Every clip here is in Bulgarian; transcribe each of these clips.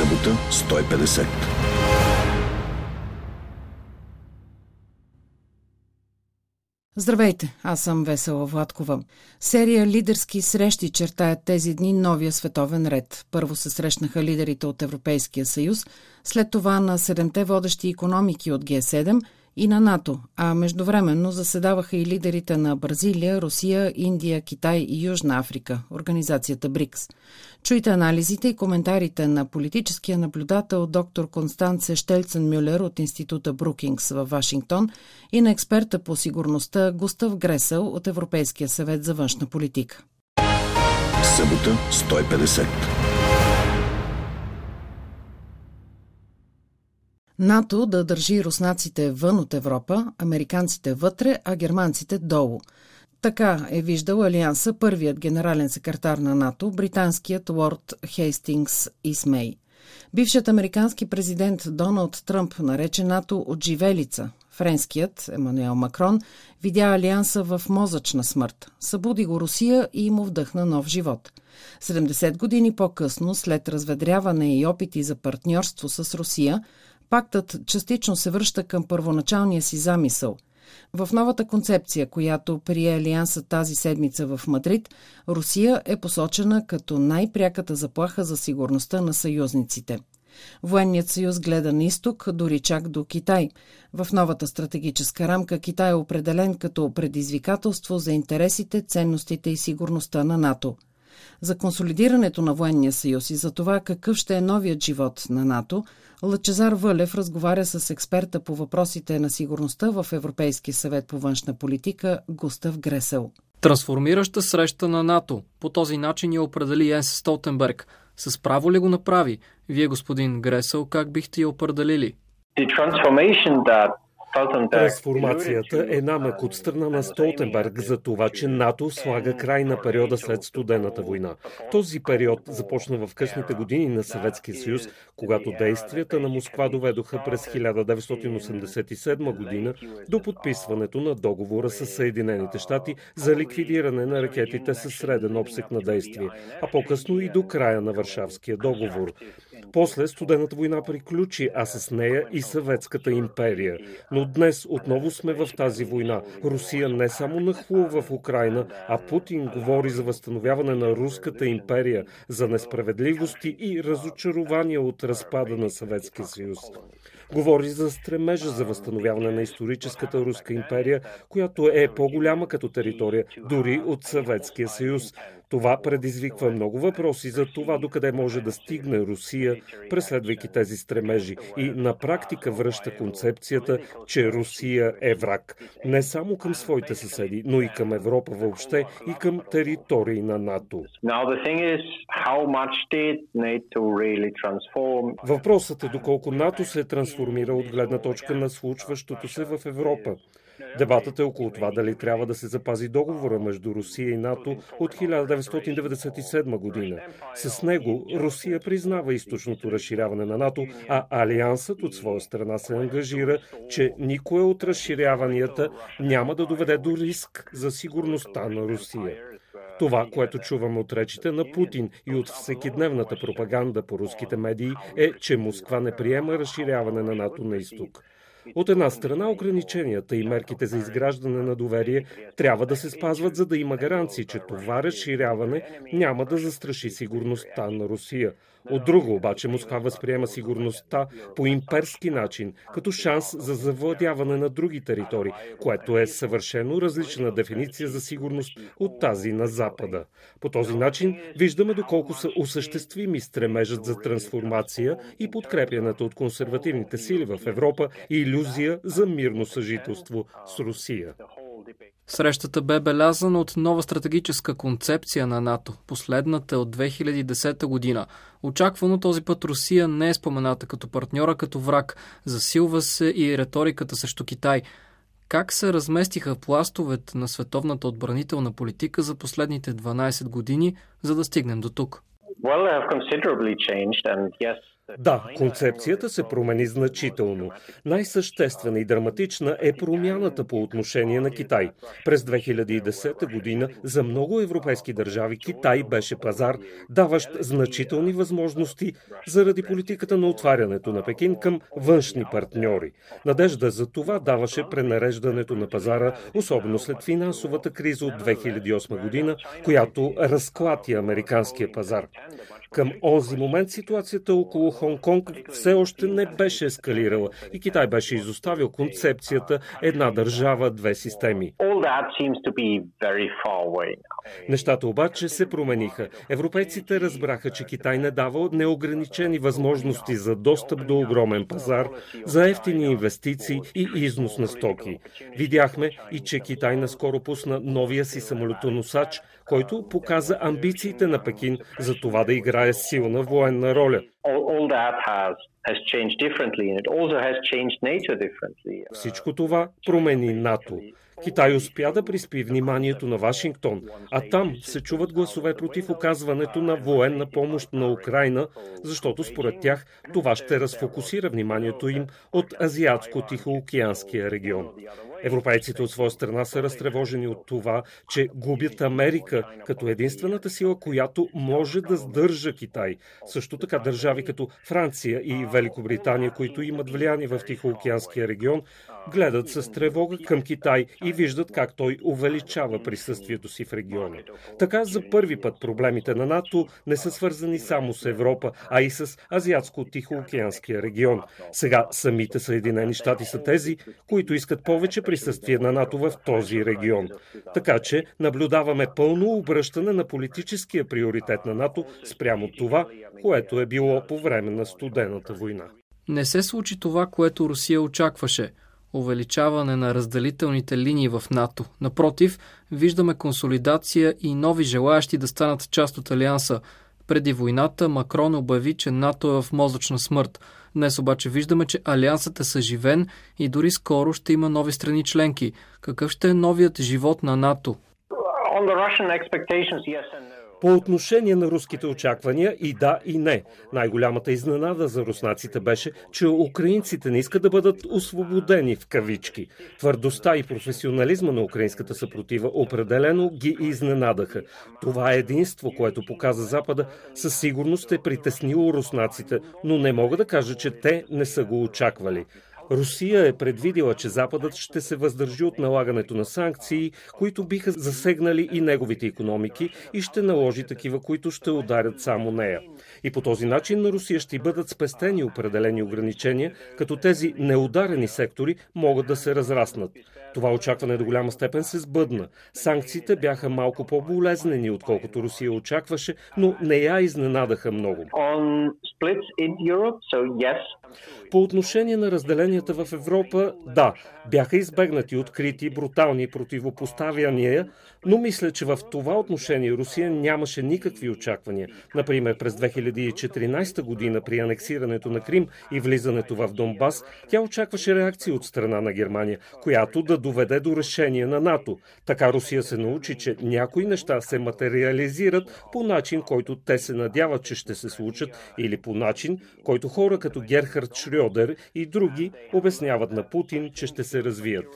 Събота 150. Здравейте, аз съм Весела Владкова. Серия лидерски срещи чертаят тези дни новия световен ред. Първо се срещнаха лидерите от Европейския съюз, след това на седемте водещи економики от Г7 – и на НАТО, а междувременно заседаваха и лидерите на Бразилия, Русия, Индия, Китай и Южна Африка, организацията БРИКС. Чуйте анализите и коментарите на политическия наблюдател доктор Констанце Штелцен Мюлер от Института Брукингс в Вашингтон и на експерта по сигурността Густав Гресел от Европейския съвет за външна политика. Събота 150. НАТО да държи руснаците вън от Европа, американците вътре, а германците долу. Така е виждал Алианса първият генерален секретар на НАТО, британският лорд Хейстингс Исмей. Бившият американски президент Доналд Тръмп нарече НАТО отживелица. Френският Емануел Макрон видя Алианса в мозъчна смърт. Събуди го Русия и му вдъхна нов живот. 70 години по-късно, след разведряване и опити за партньорство с Русия, Пактът частично се връща към първоначалния си замисъл. В новата концепция, която прие Алианса тази седмица в Мадрид, Русия е посочена като най-пряката заплаха за сигурността на съюзниците. Военният съюз гледа на изток, дори чак до Китай. В новата стратегическа рамка Китай е определен като предизвикателство за интересите, ценностите и сигурността на НАТО – за консолидирането на военния съюз и за това какъв ще е новият живот на НАТО, Лъчезар Вълев разговаря с експерта по въпросите на сигурността в Европейския съвет по външна политика Густав Гресел. Трансформираща среща на НАТО. По този начин я определи Енс Столтенберг. С право ли го направи? Вие, господин Гресел, как бихте я определили? The transformation that Трансформацията е намък от страна на Столтенберг за това, че НАТО слага край на периода след студената война. Този период започна в късните години на Съветския съюз, когато действията на Москва доведоха през 1987 година до подписването на договора с Съединените щати за ликвидиране на ракетите със среден обсек на действие, а по-късно и до края на Варшавския договор. После студената война приключи, а с нея и Съветската империя. Но днес отново сме в тази война. Русия не само нахлува в Украина, а Путин говори за възстановяване на Руската империя, за несправедливости и разочарования от разпада на Съветския съюз. Говори за стремежа за възстановяване на историческата руска империя, която е по-голяма като територия, дори от Съветския съюз. Това предизвиква много въпроси за това докъде може да стигне Русия, преследвайки тези стремежи и на практика връща концепцията, че Русия е враг. Не само към своите съседи, но и към Европа въобще и към територии на НАТО. Въпросът е доколко НАТО се трансформира от гледна точка на случващото се в Европа. Дебатът е около това дали трябва да се запази договора между Русия и НАТО от 1997 година. С него Русия признава източното разширяване на НАТО, а Алиансът от своя страна се ангажира, че никое от разширяванията няма да доведе до риск за сигурността на Русия. Това, което чуваме от речите на Путин и от всекидневната пропаганда по руските медии е, че Москва не приема разширяване на НАТО на изток. От една страна, ограниченията и мерките за изграждане на доверие трябва да се спазват, за да има гаранции, че това разширяване няма да застраши сигурността на Русия. От друго обаче Москва възприема сигурността по имперски начин, като шанс за завладяване на други територии, което е съвършено различна дефиниция за сигурност от тази на Запада. По този начин виждаме доколко са осъществими стремежът за трансформация и подкрепянето от консервативните сили в Европа и иллюзия за мирно съжителство с Русия. Срещата бе белязана от нова стратегическа концепция на НАТО, последната от 2010 година. Очаквано този път Русия не е спомената като партньора, като враг. Засилва се и риториката срещу Китай. Как се разместиха пластовете на световната отбранителна политика за последните 12 години, за да стигнем до тук? Well, Да, концепцията се промени значително. Най-съществена и драматична е промяната по отношение на Китай. През 2010 година за много европейски държави Китай беше пазар, даващ значителни възможности заради политиката на отварянето на Пекин към външни партньори. Надежда за това даваше пренареждането на пазара, особено след финансовата криза от 2008 година, която разклати американския пазар. Към онзи момент ситуацията около Хонг-Конг все още не беше ескалирала и Китай беше изоставил концепцията една държава, две системи. Нещата обаче се промениха. Европейците разбраха, че Китай не дава неограничени възможности за достъп до огромен пазар, за ефтини инвестиции и износ на стоки. Видяхме и, че Китай наскоро пусна новия си самолетоносач, който показа амбициите на Пекин за това да играе силна военна роля. Всичко това промени НАТО. Китай успя да приспи вниманието на Вашингтон, а там се чуват гласове против оказването на военна помощ на Украина, защото според тях това ще разфокусира вниманието им от Азиатско-Тихоокеанския регион. Европейците от своя страна са разтревожени от това, че губят Америка като единствената сила, която може да сдържа Китай. Също така държави като Франция и Великобритания, които имат влияние в Тихоокеанския регион, гледат с тревога към Китай и виждат как той увеличава присъствието си в региона. Така за първи път проблемите на НАТО не са свързани само с Европа, а и с Азиатско-Тихоокеанския регион. Сега самите Съединени щати са тези, които искат повече присъствие на НАТО в този регион. Така че наблюдаваме пълно обръщане на политическия приоритет на НАТО спрямо това, което е било по време на студената война. Не се случи това, което Русия очакваше увеличаване на разделителните линии в НАТО. Напротив, виждаме консолидация и нови желаящи да станат част от Алианса. Преди войната Макрон обяви, че НАТО е в мозъчна смърт. Днес обаче виждаме, че Алиансът е съживен и дори скоро ще има нови страни членки. Какъв ще е новият живот на НАТО? По отношение на руските очаквания и да и не. Най-голямата изненада за руснаците беше, че украинците не искат да бъдат освободени в кавички. Твърдостта и професионализма на украинската съпротива определено ги изненадаха. Това е единство, което показа Запада, със сигурност е притеснило руснаците, но не мога да кажа, че те не са го очаквали. Русия е предвидила, че Западът ще се въздържи от налагането на санкции, които биха засегнали и неговите економики и ще наложи такива, които ще ударят само нея. И по този начин на Русия ще бъдат спестени определени ограничения, като тези неударени сектори могат да се разраснат. Това очакване до голяма степен се сбъдна. Санкциите бяха малко по-болезнени, отколкото Русия очакваше, но не я изненадаха много. По отношение на разделенията в Европа, да, бяха избегнати открити, брутални противопоставяния, но мисля, че в това отношение Русия нямаше никакви очаквания. Например, през 2014 година при анексирането на Крим и влизането в Донбас, тя очакваше реакция от страна на Германия, която да доведе до решение на НАТО. Така Русия се научи, че някои неща се материализират по начин, който те се надяват, че ще се случат, или по начин, който хора като Герхард Шрёдер и други обясняват на Путин, че ще се развият.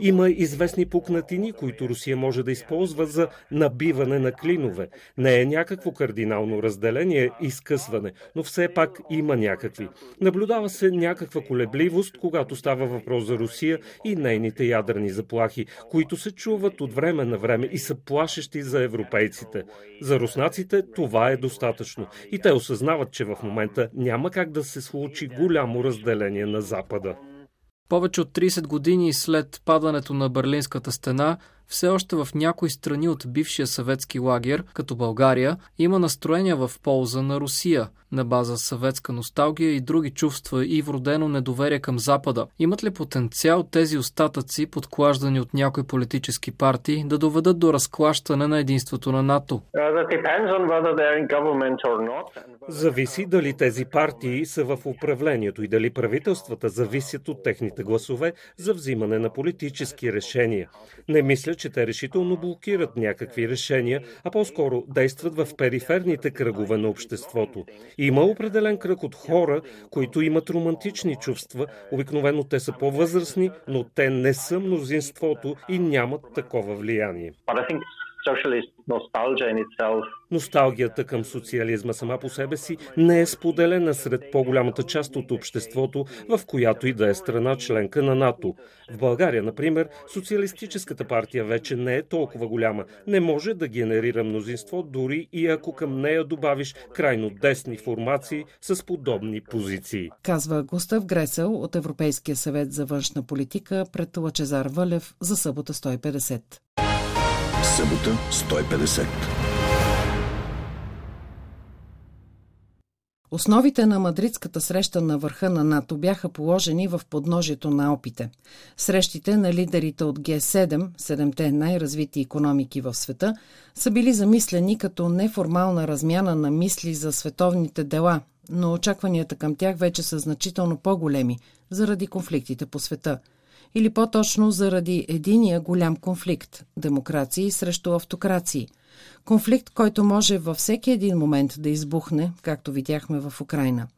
Има известни пукнатини, които Русия може да използва за набиване на клинове. Не е някакво кардинално разделение и скъсване, но все пак има някакви. Наблюдава се някаква колебливост, когато става въпрос за Русия и нейните ядрени заплахи, които се чуват от време на време и са плашещи за европейците. За руснаците това е достатъчно и те осъзнават, че в момента няма как да се случи голямо разделение на Запада. Повече от 30 години след падането на Берлинската стена, все още в някои страни от бившия съветски лагер, като България, има настроения в полза на Русия, на база съветска носталгия и други чувства и вродено недоверие към Запада. Имат ли потенциал тези остатъци, подклаждани от някои политически партии, да доведат до разклащане на единството на НАТО? Зависи дали тези партии са в управлението и дали правителствата зависят от техните гласове за взимане на политически решения. Не мисля, че те решително блокират някакви решения, а по-скоро действат в периферните кръгове на обществото. Има определен кръг от хора, които имат романтични чувства. Обикновено те са по-възрастни, но те не са мнозинството и нямат такова влияние. Носталгията към социализма сама по себе си не е споделена сред по-голямата част от обществото, в която и да е страна членка на НАТО. В България, например, социалистическата партия вече не е толкова голяма. Не може да генерира мнозинство, дори и ако към нея добавиш крайно десни формации с подобни позиции. Казва Густав Гресел от Европейския съвет за външна политика пред Лачезар Вълев за събота 150. Събота 150. Основите на мадридската среща на върха на НАТО бяха положени в подножието на Алпите. Срещите на лидерите от Г7, седемте най-развити економики в света, са били замислени като неформална размяна на мисли за световните дела, но очакванията към тях вече са значително по-големи заради конфликтите по света – или по-точно заради единия голям конфликт – демокрации срещу автокрации. Конфликт, който може във всеки един момент да избухне, както видяхме в Украина.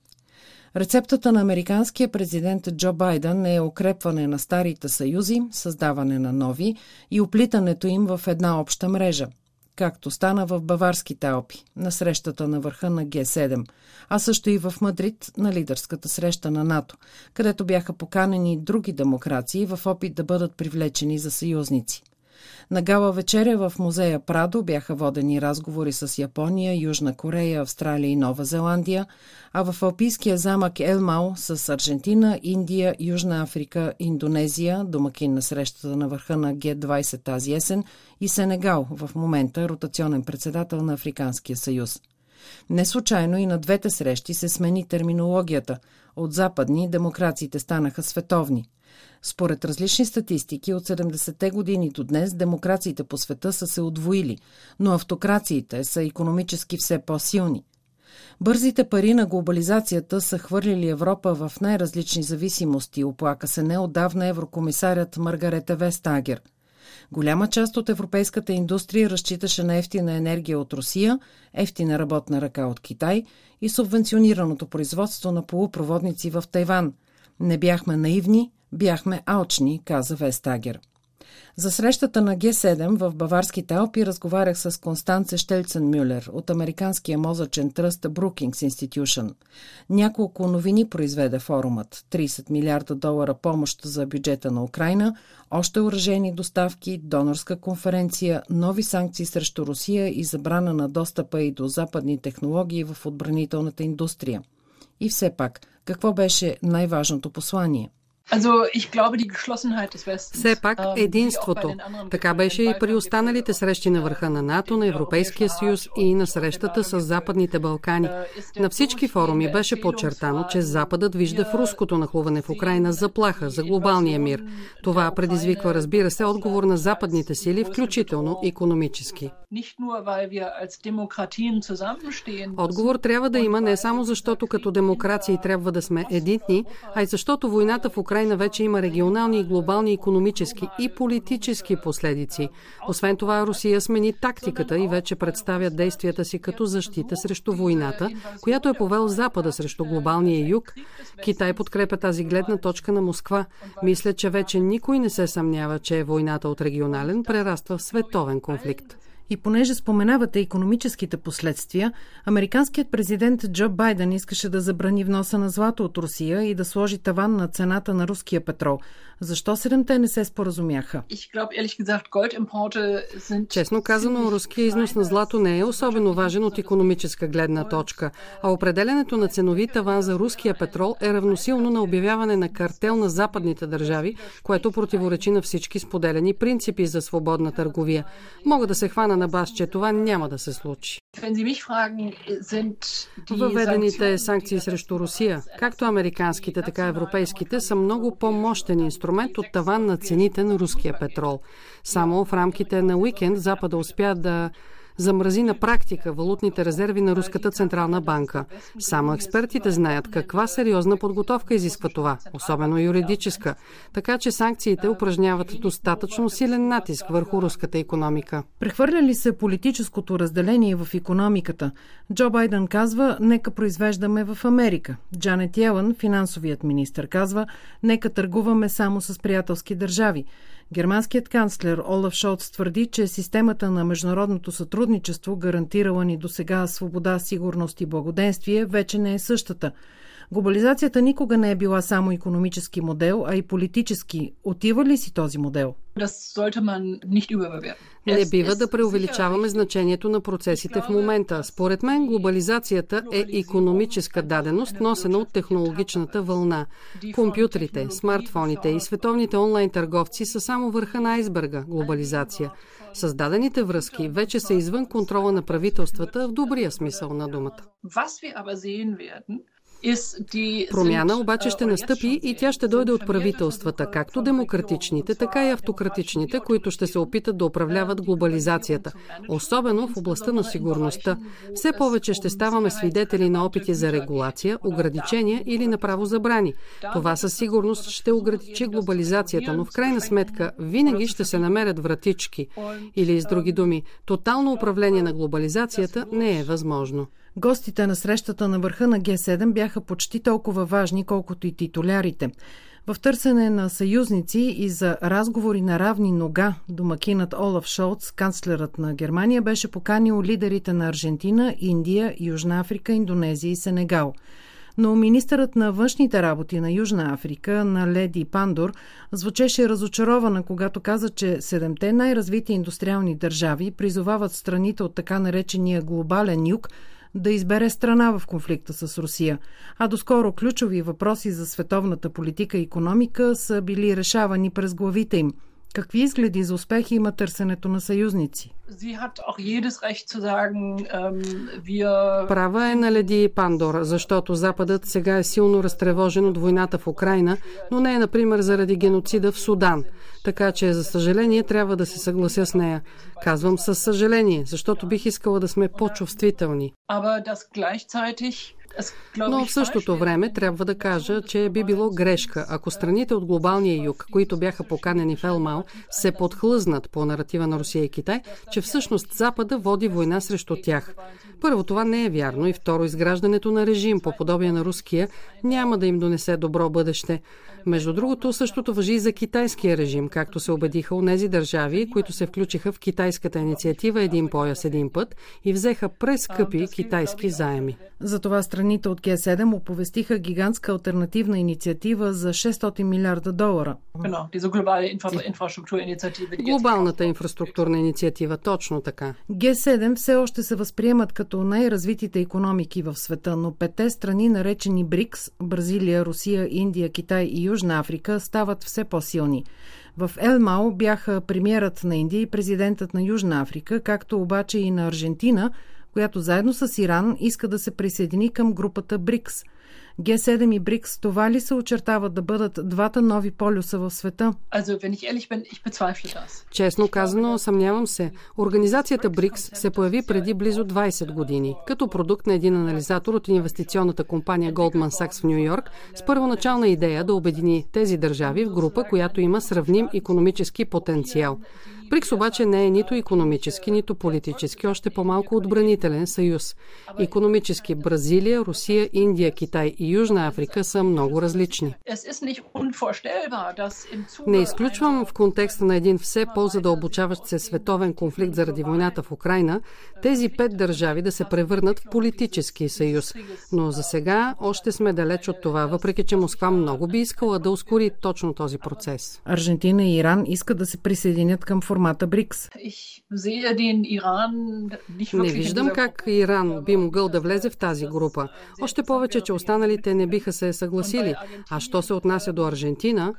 Рецептата на американския президент Джо Байден е укрепване на старите съюзи, създаване на нови и оплитането им в една обща мрежа – както стана в Баварските Алпи, на срещата на върха на Г7, а също и в Мадрид на лидерската среща на НАТО, където бяха поканени други демокрации в опит да бъдат привлечени за съюзници. На гала вечеря в музея Прадо бяха водени разговори с Япония, Южна Корея, Австралия и Нова Зеландия, а в Алпийския замък Елмао с Аржентина, Индия, Южна Африка, Индонезия, домакин на срещата на върха на Г-20 тази есен и Сенегал, в момента ротационен председател на Африканския съюз. Не случайно и на двете срещи се смени терминологията. От западни демокрациите станаха световни – според различни статистики, от 70-те години до днес демокрациите по света са се отвоили, но автокрациите са економически все по-силни. Бързите пари на глобализацията са хвърлили Европа в най-различни зависимости, оплака се неодавна еврокомисарят Маргарета Вестагер. Голяма част от европейската индустрия разчиташе на ефтина енергия от Русия, ефтина работна ръка от Китай и субвенционираното производство на полупроводници в Тайван. Не бяхме наивни, Бяхме алчни, каза Вестагер. За срещата на Г7 в Баварските Алпи разговарях с Констанце Штелцен Мюлер от американския мозъчен тръст Brookings Institution. Няколко новини произведе форумът. 30 милиарда долара помощ за бюджета на Украина, още уражени доставки, донорска конференция, нови санкции срещу Русия и забрана на достъпа и до западни технологии в отбранителната индустрия. И все пак, какво беше най-важното послание – все пак ähm, единството. Така беше и при останалите срещи на върха на НАТО, на Европейския съюз и на срещата с Западните Балкани. Äh, на всички форуми беше подчертано, че Западът вижда в руското нахлуване в Украина заплаха за глобалния мир. Това предизвиква, разбира се, отговор на западните сили, включително економически. Отговор трябва да има не само защото като демокрации трябва да сме единни, а и защото войната в Украина вече има регионални и глобални економически и политически последици. Освен това, Русия смени тактиката и вече представя действията си като защита срещу войната, която е повел Запада срещу глобалния юг. Китай подкрепя тази гледна точка на Москва. Мисля, че вече никой не се съмнява, че войната от регионален прераства в световен конфликт. И понеже споменавате економическите последствия, американският президент Джо Байден искаше да забрани вноса на злато от Русия и да сложи таван на цената на руския петрол. Защо седемте не се споразумяха? Честно казано, руския износ на злато не е особено важен от економическа гледна точка, а определенето на ценови таван за руския петрол е равносилно на обявяване на картел на западните държави, което противоречи на всички споделени принципи за свободна търговия. Мога да се хвана на бас, че това няма да се случи. Въведените санкции срещу Русия, както американските, така и европейските, са много по-мощен инструмент от таван на цените на руския петрол. Само в рамките на уикенд Запада успя да замрази на практика валутните резерви на Руската централна банка. Само експертите знаят каква сериозна подготовка изисква това, особено юридическа. Така че санкциите упражняват достатъчно силен натиск върху руската економика. Прехвърля ли се политическото разделение в економиката? Джо Байден казва, нека произвеждаме в Америка. Джанет Йелън, финансовият министр, казва, нека търгуваме само с приятелски държави. Германският канцлер Олаф Шолц твърди, че системата на международното сътрудничество, гарантирала ни до сега свобода, сигурност и благоденствие, вече не е същата. Глобализацията никога не е била само економически модел, а и политически. Отива ли си този модел? Не бива да преувеличаваме значението на процесите в момента. Според мен глобализацията е економическа даденост, носена от технологичната вълна. Компютрите, смартфоните и световните онлайн търговци са само върха на айсберга глобализация. Създадените връзки вече са извън контрола на правителствата в добрия смисъл на думата. Промяна обаче ще настъпи и тя ще дойде от правителствата, както демократичните, така и автократичните, които ще се опитат да управляват глобализацията, особено в областта на сигурността. Все повече ще ставаме свидетели на опити за регулация, ограничения или направо забрани. Това със сигурност ще ограничи глобализацията, но в крайна сметка винаги ще се намерят вратички. Или с други думи, тотално управление на глобализацията не е възможно. Гостите на срещата на върха на Г7 бяха почти толкова важни, колкото и титулярите. В търсене на съюзници и за разговори на равни нога, домакинът Олаф Шолц, канцлерът на Германия, беше поканил лидерите на Аржентина, Индия, Южна Африка, Индонезия и Сенегал. Но министърът на външните работи на Южна Африка, на Леди Пандор, звучеше разочарована, когато каза, че седемте най-развити индустриални държави призовават страните от така наречения глобален юг да избере страна в конфликта с Русия, а доскоро ключови въпроси за световната политика и економика са били решавани през главите им. Какви изгледи за успехи има търсенето на съюзници? Ähm, Права е на Леди Пандор, защото Западът сега е силно разтревожен от войната в Украина, но не е, например, заради геноцида в Судан. Така че, за съжаление, трябва да се съглася с нея. Казвам със съжаление, защото бих искала да сме по-чувствителни. Но в същото време трябва да кажа, че би било грешка, ако страните от глобалния юг, които бяха поканени в Елмал, се подхлъзнат по наратива на Русия и Китай, че всъщност Запада води война срещу тях. Първо, това не е вярно и второ, изграждането на режим по подобие на руския няма да им донесе добро бъдеще. Между другото, същото въжи и за китайския режим, както се убедиха у нези държави, които се включиха в китайската инициатива Един пояс, един път и взеха прескъпи китайски заеми. Затова страните от Г7 оповестиха гигантска альтернативна инициатива за 600 милиарда долара. Глобалната инфраструктурна инициатива, точно така. Г7 все още се възприемат като най-развитите економики в света, но пете страни, наречени БРИКС – Бразилия, Русия, Индия, Китай и Южна Африка, стават все по-силни. В Елмао бяха премиерът на Индия и президентът на Южна Африка, както обаче и на Аржентина – която заедно с Иран иска да се присъедини към групата БРИКС – Г7 и БРИКС, това ли се очертават да бъдат двата нови полюса в света? Честно казано, съмнявам се. Организацията БРИКС се появи преди близо 20 години, като продукт на един анализатор от инвестиционната компания Goldman Sachs в Нью Йорк, с първоначална идея да обедини тези държави в група, която има сравним економически потенциал. БРИКС обаче не е нито економически, нито политически, още по-малко отбранителен съюз. Економически Бразилия, Русия, Индия, Китай и Южна Африка са много различни. Не изключвам в контекста на един все по-задълбочаващ се световен конфликт заради войната в Украина, тези пет държави да се превърнат в политически съюз. Но за сега още сме далеч от това, въпреки че Москва много би искала да ускори точно този процес. Аржентина и Иран искат да се присъединят към формата БРИКС. Не виждам как Иран би могъл да влезе в тази група. Още повече, че останалите не биха се съгласили. А що се отнася до Аржентина,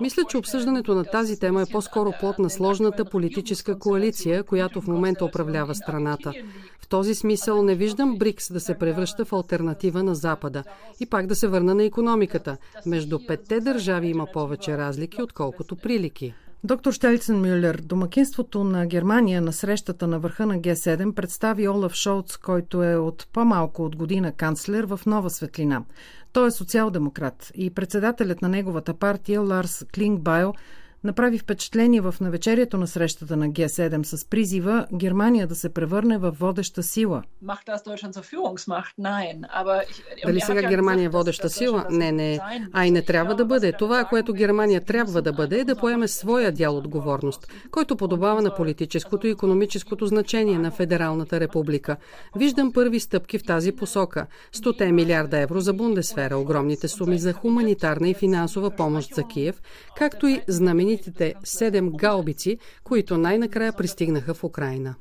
мисля, че обсъждането на тази тема е по-скоро плод на сложната политическа коалиция, която в момента управлява страната. В този смисъл не виждам БРИКС да се превръща в альтернатива на Запада. И пак да се върна на економиката. Между петте държави има повече разлики, отколкото прилики. Доктор Штельцен Мюллер, домакинството на Германия на срещата на върха на Г7 представи Олаф Шолц, който е от по-малко от година канцлер в нова светлина. Той е социал-демократ и председателят на неговата партия Ларс Клингбайл направи впечатление в навечерието на срещата на Г7 с призива Германия да се превърне в водеща сила. Дали сега Германия е водеща сила? Не, не. А и не трябва да бъде. Това, което Германия трябва да бъде, е да поеме своя дял отговорност, който подобава на политическото и економическото значение на Федералната република. Виждам първи стъпки в тази посока. 100 милиарда евро за Бундесфера, огромните суми за хуманитарна и финансова помощ за Киев, както и знамени знаменитите седем гаубици, които най-накрая пристигнаха в Украина.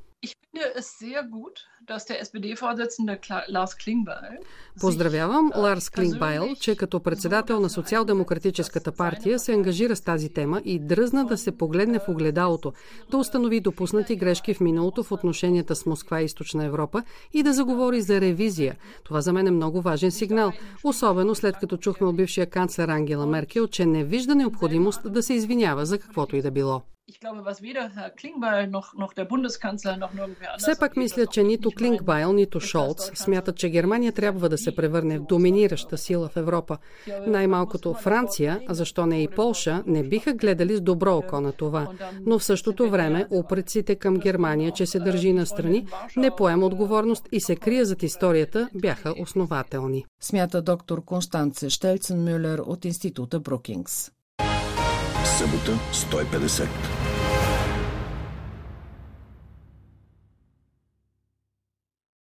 Поздравявам Ларс Клингбайл, че като председател на Социал-демократическата партия се ангажира с тази тема и дръзна да се погледне в огледалото, да установи допуснати грешки в миналото в отношенията с Москва и Източна Европа и да заговори за ревизия. Това за мен е много важен сигнал, особено след като чухме от бившия канцлер Ангела Меркел, че не вижда необходимост да се извинява за каквото и да било. Все пак мисля, че нито Клингбайл, нито Шолц смятат, че Германия трябва да се превърне в доминираща сила в Европа. Най-малкото Франция, а защо не и Полша, не биха гледали с добро око на това. Но в същото време упреците към Германия, че се държи на страни, не поема отговорност и се крие зад историята, бяха основателни. Смята доктор Констанце Штелцен Мюллер от института Брукингс събота 150.